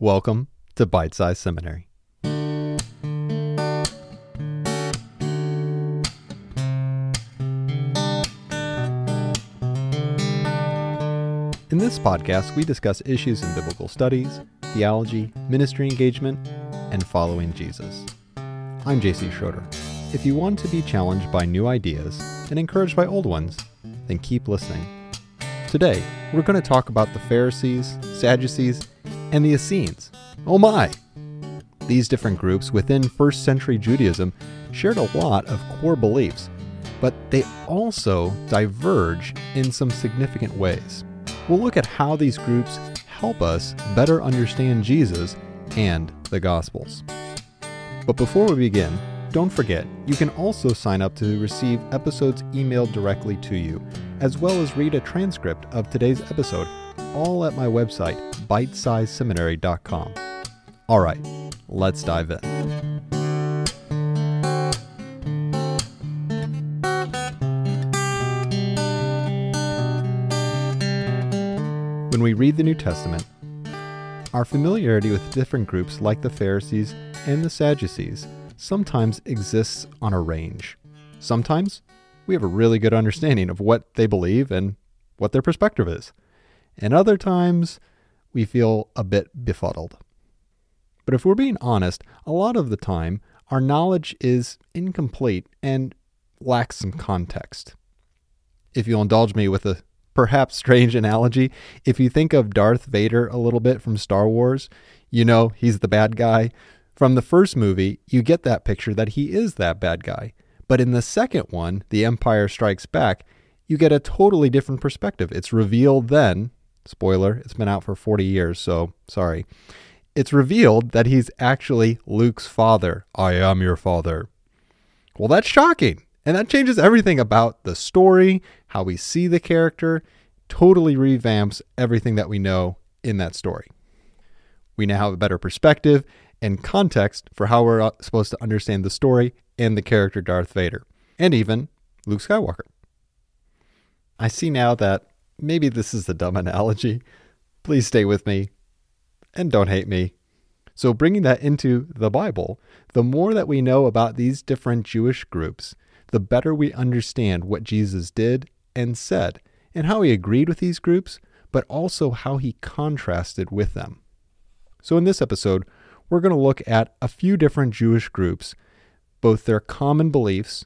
Welcome to Bite Size Seminary. In this podcast, we discuss issues in biblical studies, theology, ministry engagement, and following Jesus. I'm JC Schroeder. If you want to be challenged by new ideas and encouraged by old ones, then keep listening. Today, we're going to talk about the Pharisees, Sadducees, and the Essenes. Oh my! These different groups within first century Judaism shared a lot of core beliefs, but they also diverge in some significant ways. We'll look at how these groups help us better understand Jesus and the Gospels. But before we begin, don't forget, you can also sign up to receive episodes emailed directly to you, as well as read a transcript of today's episode, all at my website, bitesizeseminary.com. All right, let's dive in. When we read the New Testament, our familiarity with different groups like the Pharisees and the Sadducees sometimes exists on a range. Sometimes we have a really good understanding of what they believe and what their perspective is. And other times we feel a bit befuddled. But if we're being honest, a lot of the time our knowledge is incomplete and lacks some context. If you'll indulge me with a perhaps strange analogy, if you think of Darth Vader a little bit from Star Wars, you know he's the bad guy. From the first movie, you get that picture that he is that bad guy. But in the second one, The Empire Strikes Back, you get a totally different perspective. It's revealed then, spoiler, it's been out for 40 years, so sorry. It's revealed that he's actually Luke's father. I am your father. Well, that's shocking. And that changes everything about the story, how we see the character, totally revamps everything that we know in that story. We now have a better perspective and context for how we're uh, supposed to understand the story and the character Darth Vader, and even Luke Skywalker. I see now that maybe this is a dumb analogy. Please stay with me and don't hate me. So, bringing that into the Bible, the more that we know about these different Jewish groups, the better we understand what Jesus did and said, and how he agreed with these groups, but also how he contrasted with them. So, in this episode, we're going to look at a few different Jewish groups, both their common beliefs,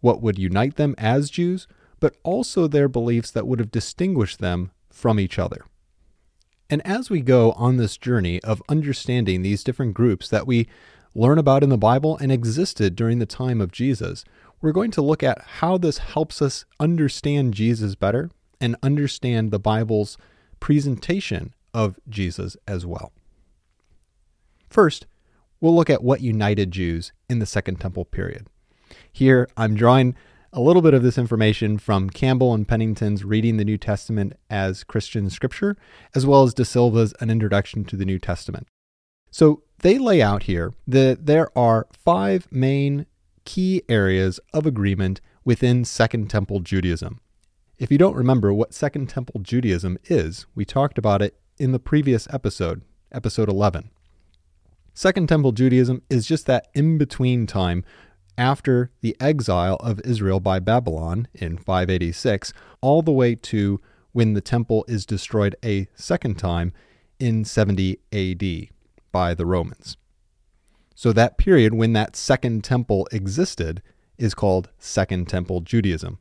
what would unite them as Jews, but also their beliefs that would have distinguished them from each other. And as we go on this journey of understanding these different groups that we learn about in the Bible and existed during the time of Jesus, we're going to look at how this helps us understand Jesus better and understand the Bible's presentation of Jesus as well. First, we'll look at what united Jews in the Second Temple period. Here, I'm drawing a little bit of this information from Campbell and Pennington's Reading the New Testament as Christian Scripture, as well as De Silva's An Introduction to the New Testament. So they lay out here that there are five main key areas of agreement within Second Temple Judaism. If you don't remember what Second Temple Judaism is, we talked about it in the previous episode, episode 11. Second Temple Judaism is just that in between time after the exile of Israel by Babylon in 586, all the way to when the temple is destroyed a second time in 70 AD by the Romans. So that period when that second temple existed is called Second Temple Judaism.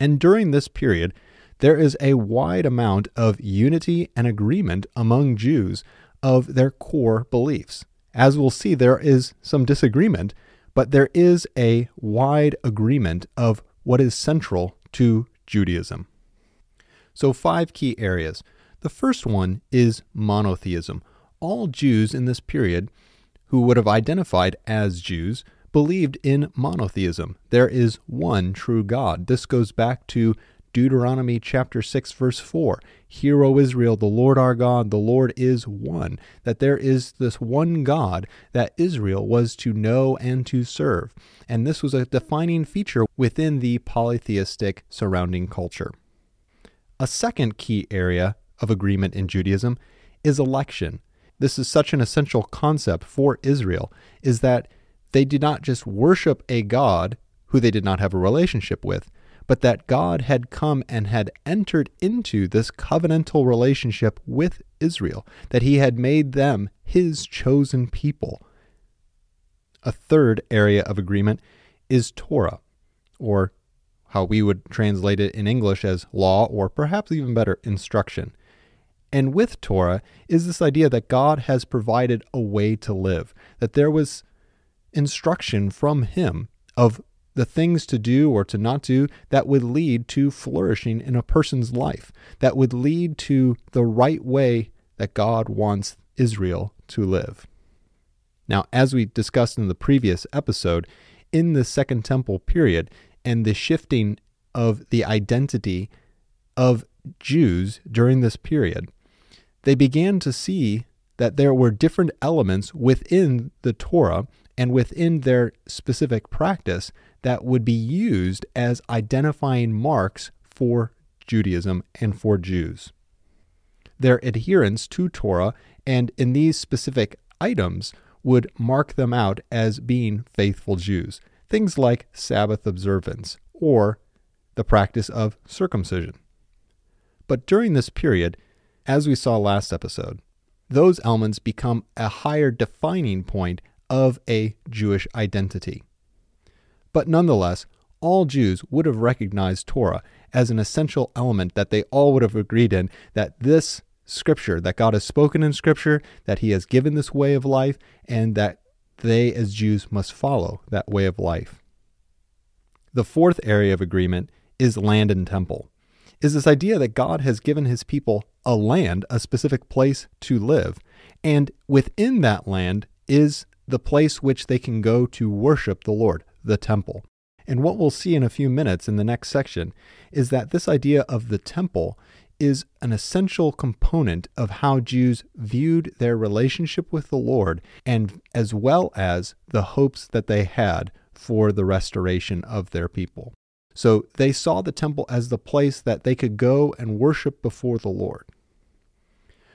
And during this period, there is a wide amount of unity and agreement among Jews of their core beliefs. As we'll see, there is some disagreement, but there is a wide agreement of what is central to Judaism. So, five key areas. The first one is monotheism. All Jews in this period who would have identified as Jews believed in monotheism. There is one true God. This goes back to Deuteronomy chapter 6 verse 4. Hear, O Israel, the Lord our God, the Lord is one. That there is this one God that Israel was to know and to serve. And this was a defining feature within the polytheistic surrounding culture. A second key area of agreement in Judaism is election. This is such an essential concept for Israel is that they did not just worship a God who they did not have a relationship with, but that God had come and had entered into this covenantal relationship with Israel, that he had made them his chosen people. A third area of agreement is Torah, or how we would translate it in English as law, or perhaps even better, instruction. And with Torah is this idea that God has provided a way to live, that there was instruction from Him of the things to do or to not do that would lead to flourishing in a person's life, that would lead to the right way that God wants Israel to live. Now, as we discussed in the previous episode, in the Second Temple period and the shifting of the identity of Jews during this period, they began to see that there were different elements within the Torah and within their specific practice that would be used as identifying marks for Judaism and for Jews. Their adherence to Torah and in these specific items would mark them out as being faithful Jews. Things like Sabbath observance or the practice of circumcision. But during this period, as we saw last episode, those elements become a higher defining point of a Jewish identity. But nonetheless, all Jews would have recognized Torah as an essential element that they all would have agreed in that this scripture, that God has spoken in scripture, that he has given this way of life, and that they as Jews must follow that way of life. The fourth area of agreement is land and temple. Is this idea that God has given his people a land, a specific place to live, and within that land is the place which they can go to worship the Lord, the temple. And what we'll see in a few minutes in the next section is that this idea of the temple is an essential component of how Jews viewed their relationship with the Lord and as well as the hopes that they had for the restoration of their people. So they saw the temple as the place that they could go and worship before the Lord.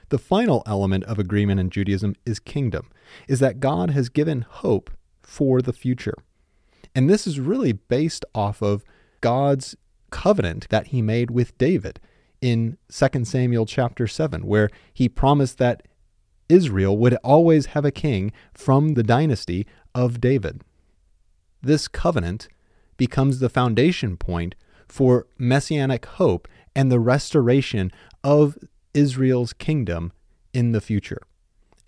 The final element of agreement in Judaism is kingdom, is that God has given hope for the future. And this is really based off of God's covenant that he made with David in 2 Samuel chapter 7, where he promised that Israel would always have a king from the dynasty of David. This covenant becomes the foundation point for messianic hope and the restoration of Israel's kingdom in the future.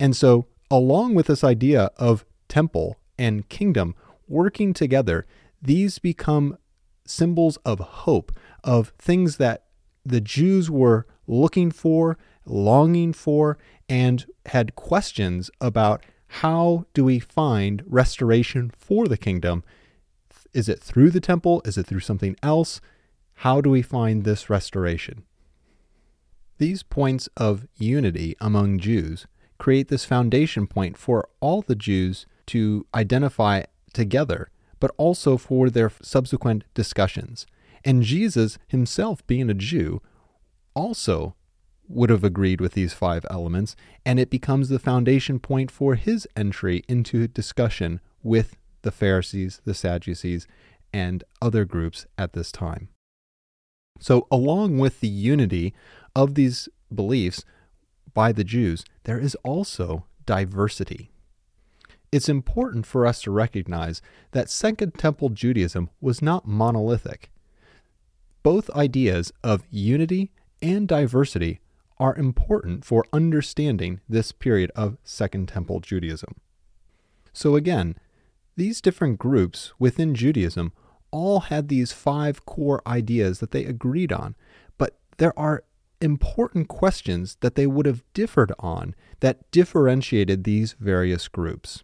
And so, along with this idea of temple and kingdom working together, these become symbols of hope, of things that the Jews were looking for, longing for, and had questions about how do we find restoration for the kingdom? Is it through the temple? Is it through something else? How do we find this restoration? These points of unity among Jews create this foundation point for all the Jews to identify together, but also for their subsequent discussions. And Jesus himself, being a Jew, also would have agreed with these five elements, and it becomes the foundation point for his entry into discussion with the Pharisees, the Sadducees, and other groups at this time. So, along with the unity of these beliefs by the Jews, there is also diversity. It's important for us to recognize that Second Temple Judaism was not monolithic. Both ideas of unity and diversity are important for understanding this period of Second Temple Judaism. So, again, these different groups within Judaism all had these five core ideas that they agreed on, but there are important questions that they would have differed on that differentiated these various groups.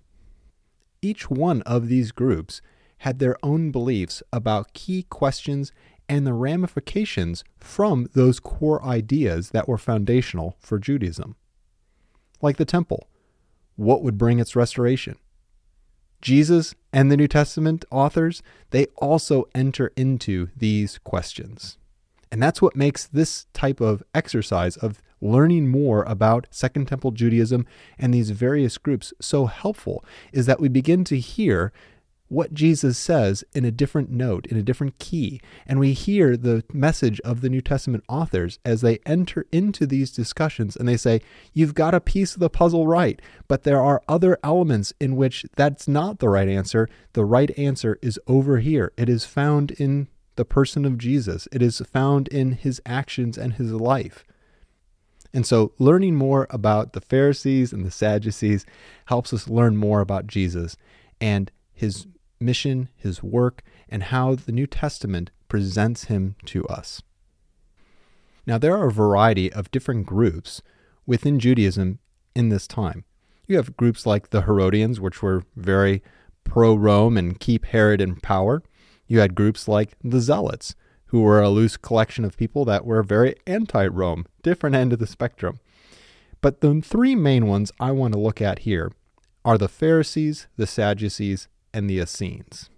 Each one of these groups had their own beliefs about key questions and the ramifications from those core ideas that were foundational for Judaism. Like the temple, what would bring its restoration? Jesus and the New Testament authors, they also enter into these questions. And that's what makes this type of exercise of learning more about Second Temple Judaism and these various groups so helpful is that we begin to hear what Jesus says in a different note, in a different key. And we hear the message of the New Testament authors as they enter into these discussions and they say, You've got a piece of the puzzle right, but there are other elements in which that's not the right answer. The right answer is over here. It is found in the person of Jesus, it is found in his actions and his life. And so, learning more about the Pharisees and the Sadducees helps us learn more about Jesus and his mission, his work, and how the New Testament presents him to us. Now, there are a variety of different groups within Judaism in this time. You have groups like the Herodians, which were very pro Rome and keep Herod in power. You had groups like the Zealots, who were a loose collection of people that were very anti Rome, different end of the spectrum. But the three main ones I want to look at here are the Pharisees, the Sadducees, and the Essenes.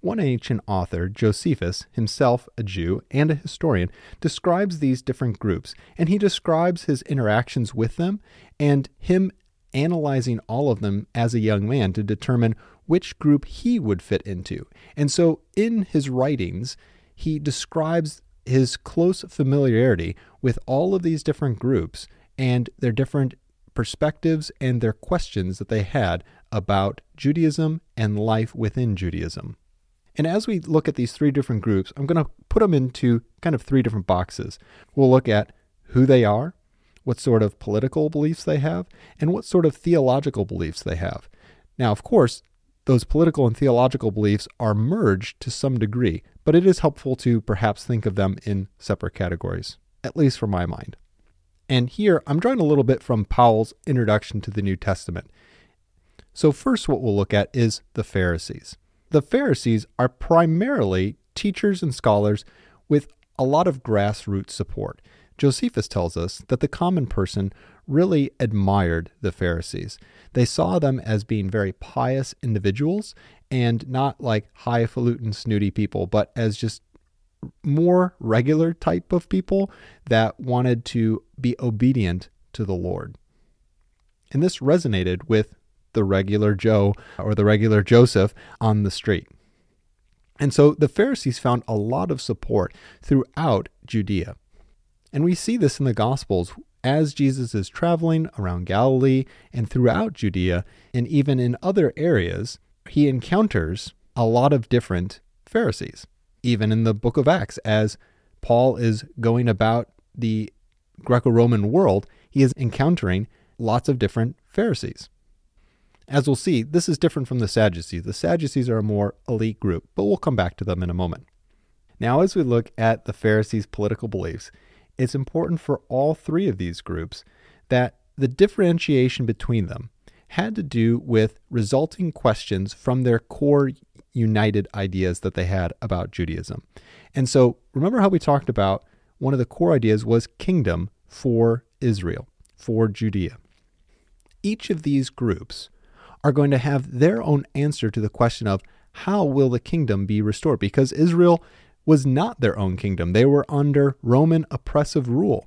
One ancient author, Josephus, himself a Jew and a historian, describes these different groups, and he describes his interactions with them and him analyzing all of them as a young man to determine which group he would fit into. And so in his writings, he describes his close familiarity with all of these different groups and their different perspectives and their questions that they had about Judaism and life within Judaism. And as we look at these three different groups, I'm going to put them into kind of three different boxes. We'll look at who they are, what sort of political beliefs they have, and what sort of theological beliefs they have. Now, of course, those political and theological beliefs are merged to some degree, but it is helpful to perhaps think of them in separate categories, at least for my mind. And here I'm drawing a little bit from Powell's introduction to the New Testament. So, first, what we'll look at is the Pharisees. The Pharisees are primarily teachers and scholars with a lot of grassroots support. Josephus tells us that the common person really admired the Pharisees. They saw them as being very pious individuals and not like highfalutin, snooty people, but as just more regular type of people that wanted to be obedient to the Lord. And this resonated with the regular Joe or the regular Joseph on the street. And so the Pharisees found a lot of support throughout Judea. And we see this in the Gospels as Jesus is traveling around Galilee and throughout Judea, and even in other areas, he encounters a lot of different Pharisees even in the book of Acts, as Paul is going about the Greco Roman world, he is encountering lots of different Pharisees. As we'll see, this is different from the Sadducees. The Sadducees are a more elite group, but we'll come back to them in a moment. Now, as we look at the Pharisees' political beliefs, it's important for all three of these groups that the differentiation between them had to do with resulting questions from their core united ideas that they had about Judaism. And so remember how we talked about one of the core ideas was kingdom for Israel, for Judea. Each of these groups are going to have their own answer to the question of how will the kingdom be restored? Because Israel was not their own kingdom. They were under Roman oppressive rule.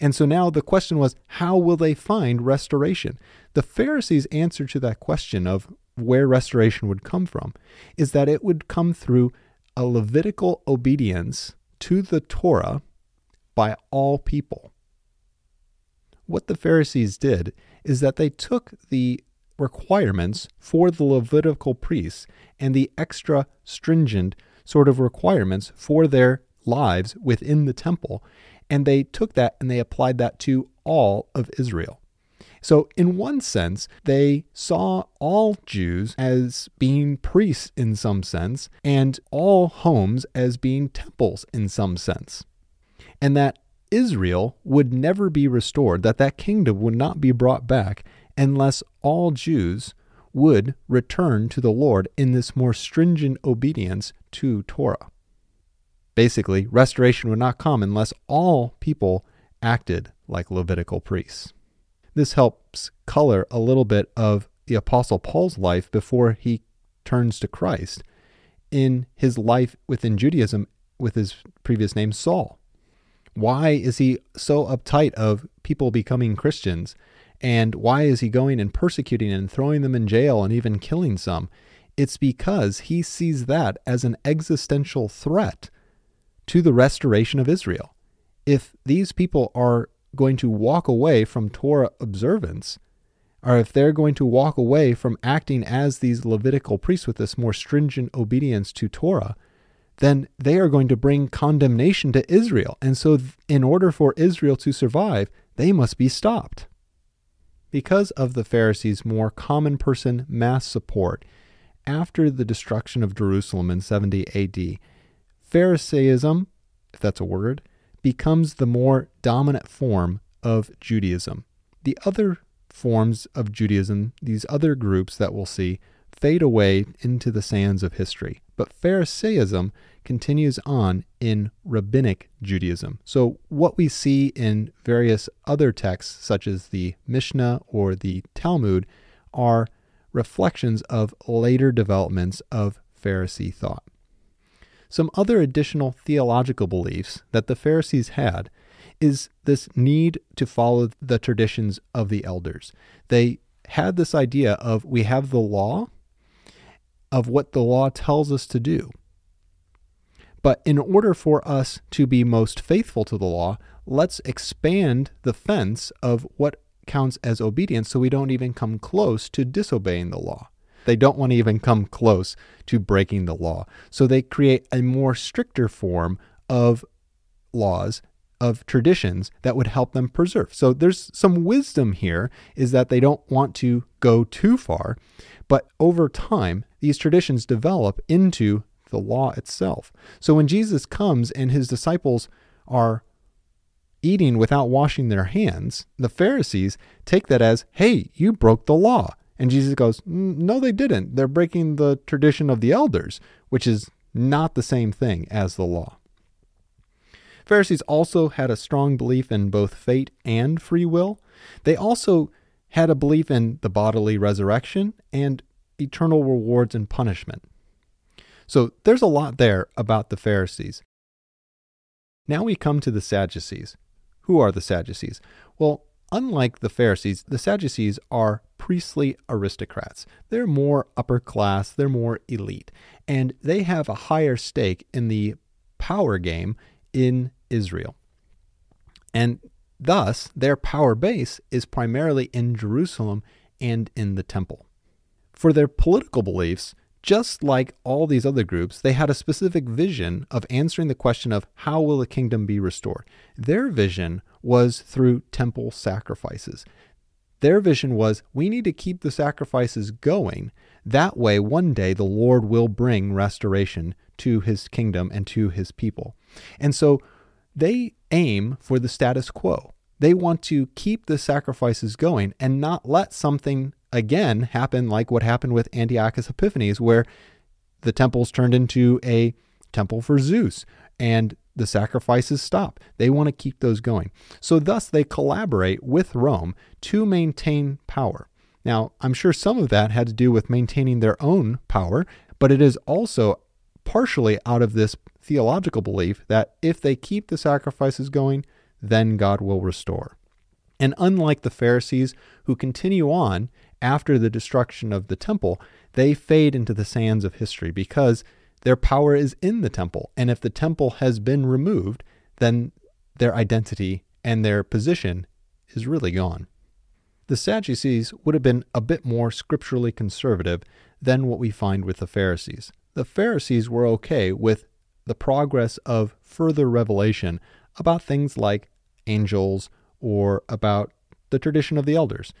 And so now the question was, how will they find restoration? The Pharisees' answer to that question of where restoration would come from is that it would come through a Levitical obedience to the Torah by all people. What the Pharisees did is that they took the requirements for the Levitical priests and the extra stringent sort of requirements for their lives within the temple, and they took that and they applied that to all of Israel. So, in one sense, they saw all Jews as being priests in some sense, and all homes as being temples in some sense. And that Israel would never be restored, that that kingdom would not be brought back unless all Jews would return to the Lord in this more stringent obedience to Torah. Basically, restoration would not come unless all people acted like Levitical priests. This helps color a little bit of the Apostle Paul's life before he turns to Christ in his life within Judaism with his previous name Saul. Why is he so uptight of people becoming Christians? And why is he going and persecuting and throwing them in jail and even killing some? It's because he sees that as an existential threat to the restoration of Israel. If these people are going to walk away from Torah observance, or if they're going to walk away from acting as these Levitical priests with this more stringent obedience to Torah, then they are going to bring condemnation to Israel. And so, in order for Israel to survive, they must be stopped. Because of the Pharisees' more common person mass support, after the destruction of Jerusalem in 70 AD, Pharisaism, if that's a word, becomes the more dominant form of Judaism. The other forms of Judaism, these other groups that we'll see, fade away into the sands of history. But Pharisaism continues on in rabbinic Judaism. So, what we see in various other texts, such as the Mishnah or the Talmud, are reflections of later developments of Pharisee thought. Some other additional theological beliefs that the Pharisees had is this need to follow the traditions of the elders. They had this idea of we have the law of what the law tells us to do. But in order for us to be most faithful to the law, let's expand the fence of what counts as obedience so we don't even come close to disobeying the law. They don't want to even come close to breaking the law. So they create a more stricter form of laws of traditions that would help them preserve. So there's some wisdom here is that they don't want to go too far, but over time these traditions develop into the law itself. So when Jesus comes and his disciples are eating without washing their hands, the Pharisees take that as, hey, you broke the law. And Jesus goes, no, they didn't. They're breaking the tradition of the elders, which is not the same thing as the law. Pharisees also had a strong belief in both fate and free will. They also had a belief in the bodily resurrection and eternal rewards and punishment. So there's a lot there about the Pharisees. Now we come to the Sadducees. Who are the Sadducees? Well, unlike the Pharisees, the Sadducees are priestly aristocrats. They're more upper class, they're more elite, and they have a higher stake in the power game in Israel. And thus, their power base is primarily in Jerusalem and in the temple. For their political beliefs, just like all these other groups, they had a specific vision of answering the question of how will the kingdom be restored. Their vision was through temple sacrifices. Their vision was we need to keep the sacrifices going. That way, one day, the Lord will bring restoration to his kingdom and to his people. And so they aim for the status quo. They want to keep the sacrifices going and not let something again happen like what happened with Antiochus Epiphanes, where the temple's turned into a temple for Zeus and the sacrifices stop. They want to keep those going. So, thus, they collaborate with Rome to maintain power. Now, I'm sure some of that had to do with maintaining their own power, but it is also partially out of this theological belief that if they keep the sacrifices going, then God will restore. And unlike the Pharisees who continue on after the destruction of the temple, they fade into the sands of history because their power is in the temple. And if the temple has been removed, then their identity and their position is really gone. The Sadducees would have been a bit more scripturally conservative than what we find with the Pharisees. The Pharisees were okay with the progress of further revelation about things like angels or about the tradition of the elders.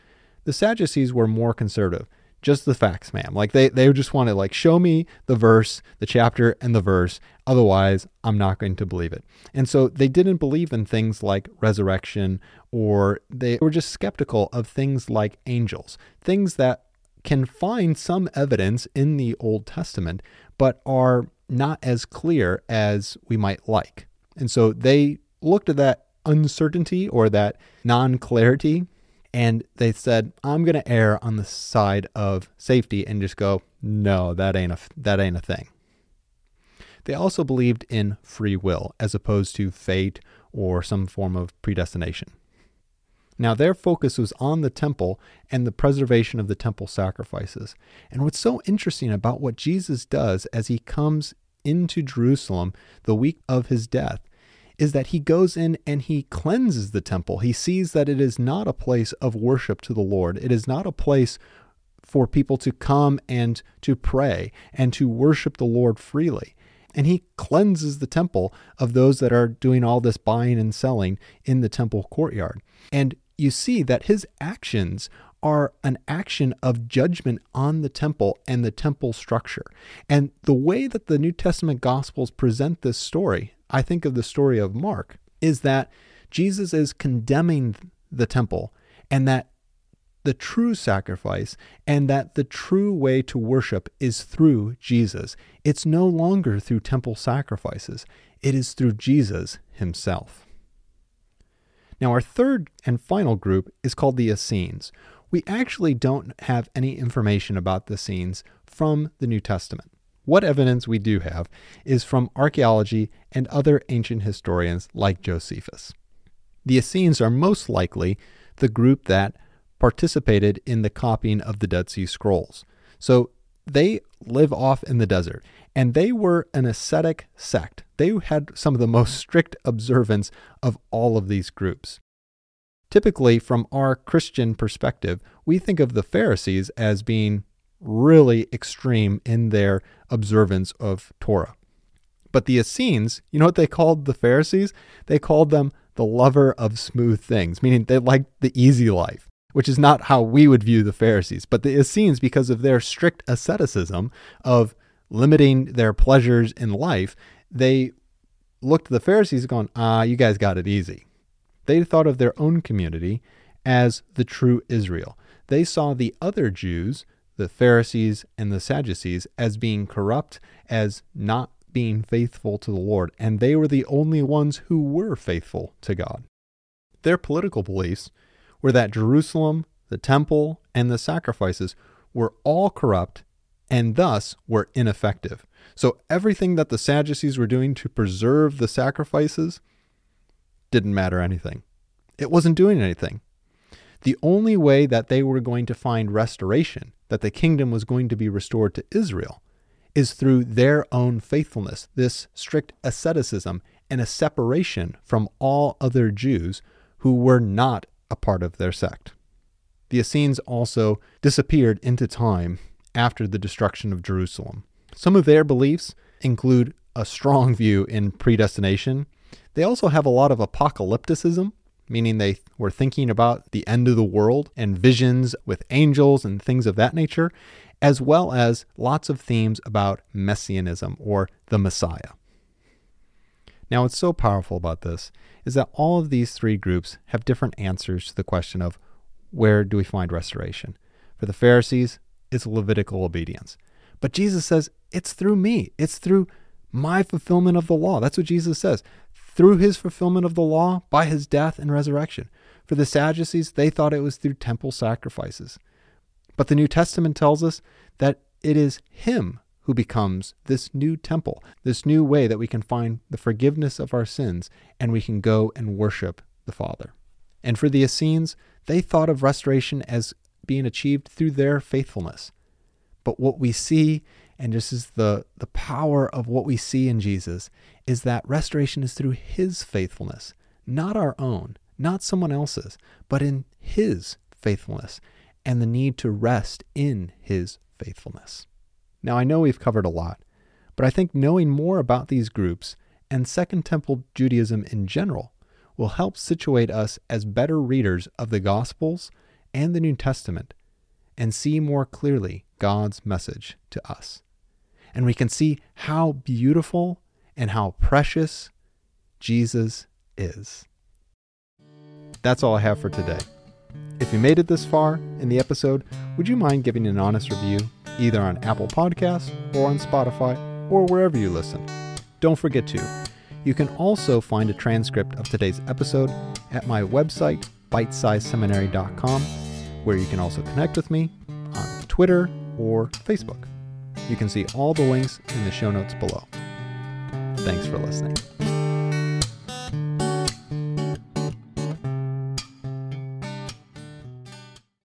The Sadducees were more conservative. Just the facts, ma'am. Like they, they just want to like show me the verse, the chapter, and the verse. Otherwise, I'm not going to believe it. And so they didn't believe in things like resurrection, or they were just skeptical of things like angels, things that can find some evidence in the Old Testament, but are not as clear as we might like. And so they looked at that uncertainty or that non clarity and they said, "I'm going to err on the side of safety and just go, no, that ain't a that ain't a thing." They also believed in free will as opposed to fate or some form of predestination. Now, their focus was on the temple and the preservation of the temple sacrifices. And what's so interesting about what Jesus does as he comes into Jerusalem the week of his death is that he goes in and he cleanses the temple. He sees that it is not a place of worship to the Lord, it is not a place for people to come and to pray and to worship the Lord freely. And he cleanses the temple of those that are doing all this buying and selling in the temple courtyard. And you see that his actions are an action of judgment on the temple and the temple structure. And the way that the New Testament Gospels present this story, I think of the story of Mark, is that Jesus is condemning the temple and that the true sacrifice and that the true way to worship is through Jesus. It's no longer through temple sacrifices, it is through Jesus himself. Now, our third and final group is called the Essenes. We actually don't have any information about the Essenes from the New Testament. What evidence we do have is from archaeology and other ancient historians like Josephus. The Essenes are most likely the group that participated in the copying of the Dead Sea Scrolls. So they live off in the desert, and they were an ascetic sect. They had some of the most strict observance of all of these groups. Typically, from our Christian perspective, we think of the Pharisees as being really extreme in their observance of Torah. But the Essenes, you know what they called the Pharisees? They called them the lover of smooth things, meaning they liked the easy life, which is not how we would view the Pharisees. But the Essenes, because of their strict asceticism of limiting their pleasures in life, they looked at the Pharisees going, ah, you guys got it easy. They thought of their own community as the true Israel. They saw the other Jews, the Pharisees and the Sadducees, as being corrupt, as not being faithful to the Lord, and they were the only ones who were faithful to God. Their political beliefs were that Jerusalem, the temple, and the sacrifices were all corrupt and thus were ineffective. So everything that the Sadducees were doing to preserve the sacrifices didn't matter anything. It wasn't doing anything. The only way that they were going to find restoration, that the kingdom was going to be restored to Israel, is through their own faithfulness, this strict asceticism, and a separation from all other Jews who were not a part of their sect. The Essenes also disappeared into time after the destruction of Jerusalem. Some of their beliefs include a strong view in predestination. They also have a lot of apocalypticism, meaning they were thinking about the end of the world and visions with angels and things of that nature, as well as lots of themes about messianism or the Messiah. Now, what's so powerful about this is that all of these three groups have different answers to the question of where do we find restoration? For the Pharisees, it's Levitical obedience. But Jesus says, it's through me. It's through my fulfillment of the law. That's what Jesus says. Through his fulfillment of the law by his death and resurrection. For the Sadducees, they thought it was through temple sacrifices. But the New Testament tells us that it is him who becomes this new temple, this new way that we can find the forgiveness of our sins and we can go and worship the Father. And for the Essenes, they thought of restoration as being achieved through their faithfulness. But what we see, and this is the, the power of what we see in Jesus, is that restoration is through his faithfulness, not our own, not someone else's, but in his faithfulness and the need to rest in his faithfulness. Now, I know we've covered a lot, but I think knowing more about these groups and Second Temple Judaism in general will help situate us as better readers of the Gospels and the New Testament and see more clearly God's message to us. And we can see how beautiful and how precious Jesus is. That's all I have for today. If you made it this far in the episode, would you mind giving an honest review either on Apple Podcasts or on Spotify or wherever you listen? Don't forget to. You can also find a transcript of today's episode at my website, bitesizeseminary.com where you can also connect with me on Twitter or Facebook. You can see all the links in the show notes below. Thanks for listening.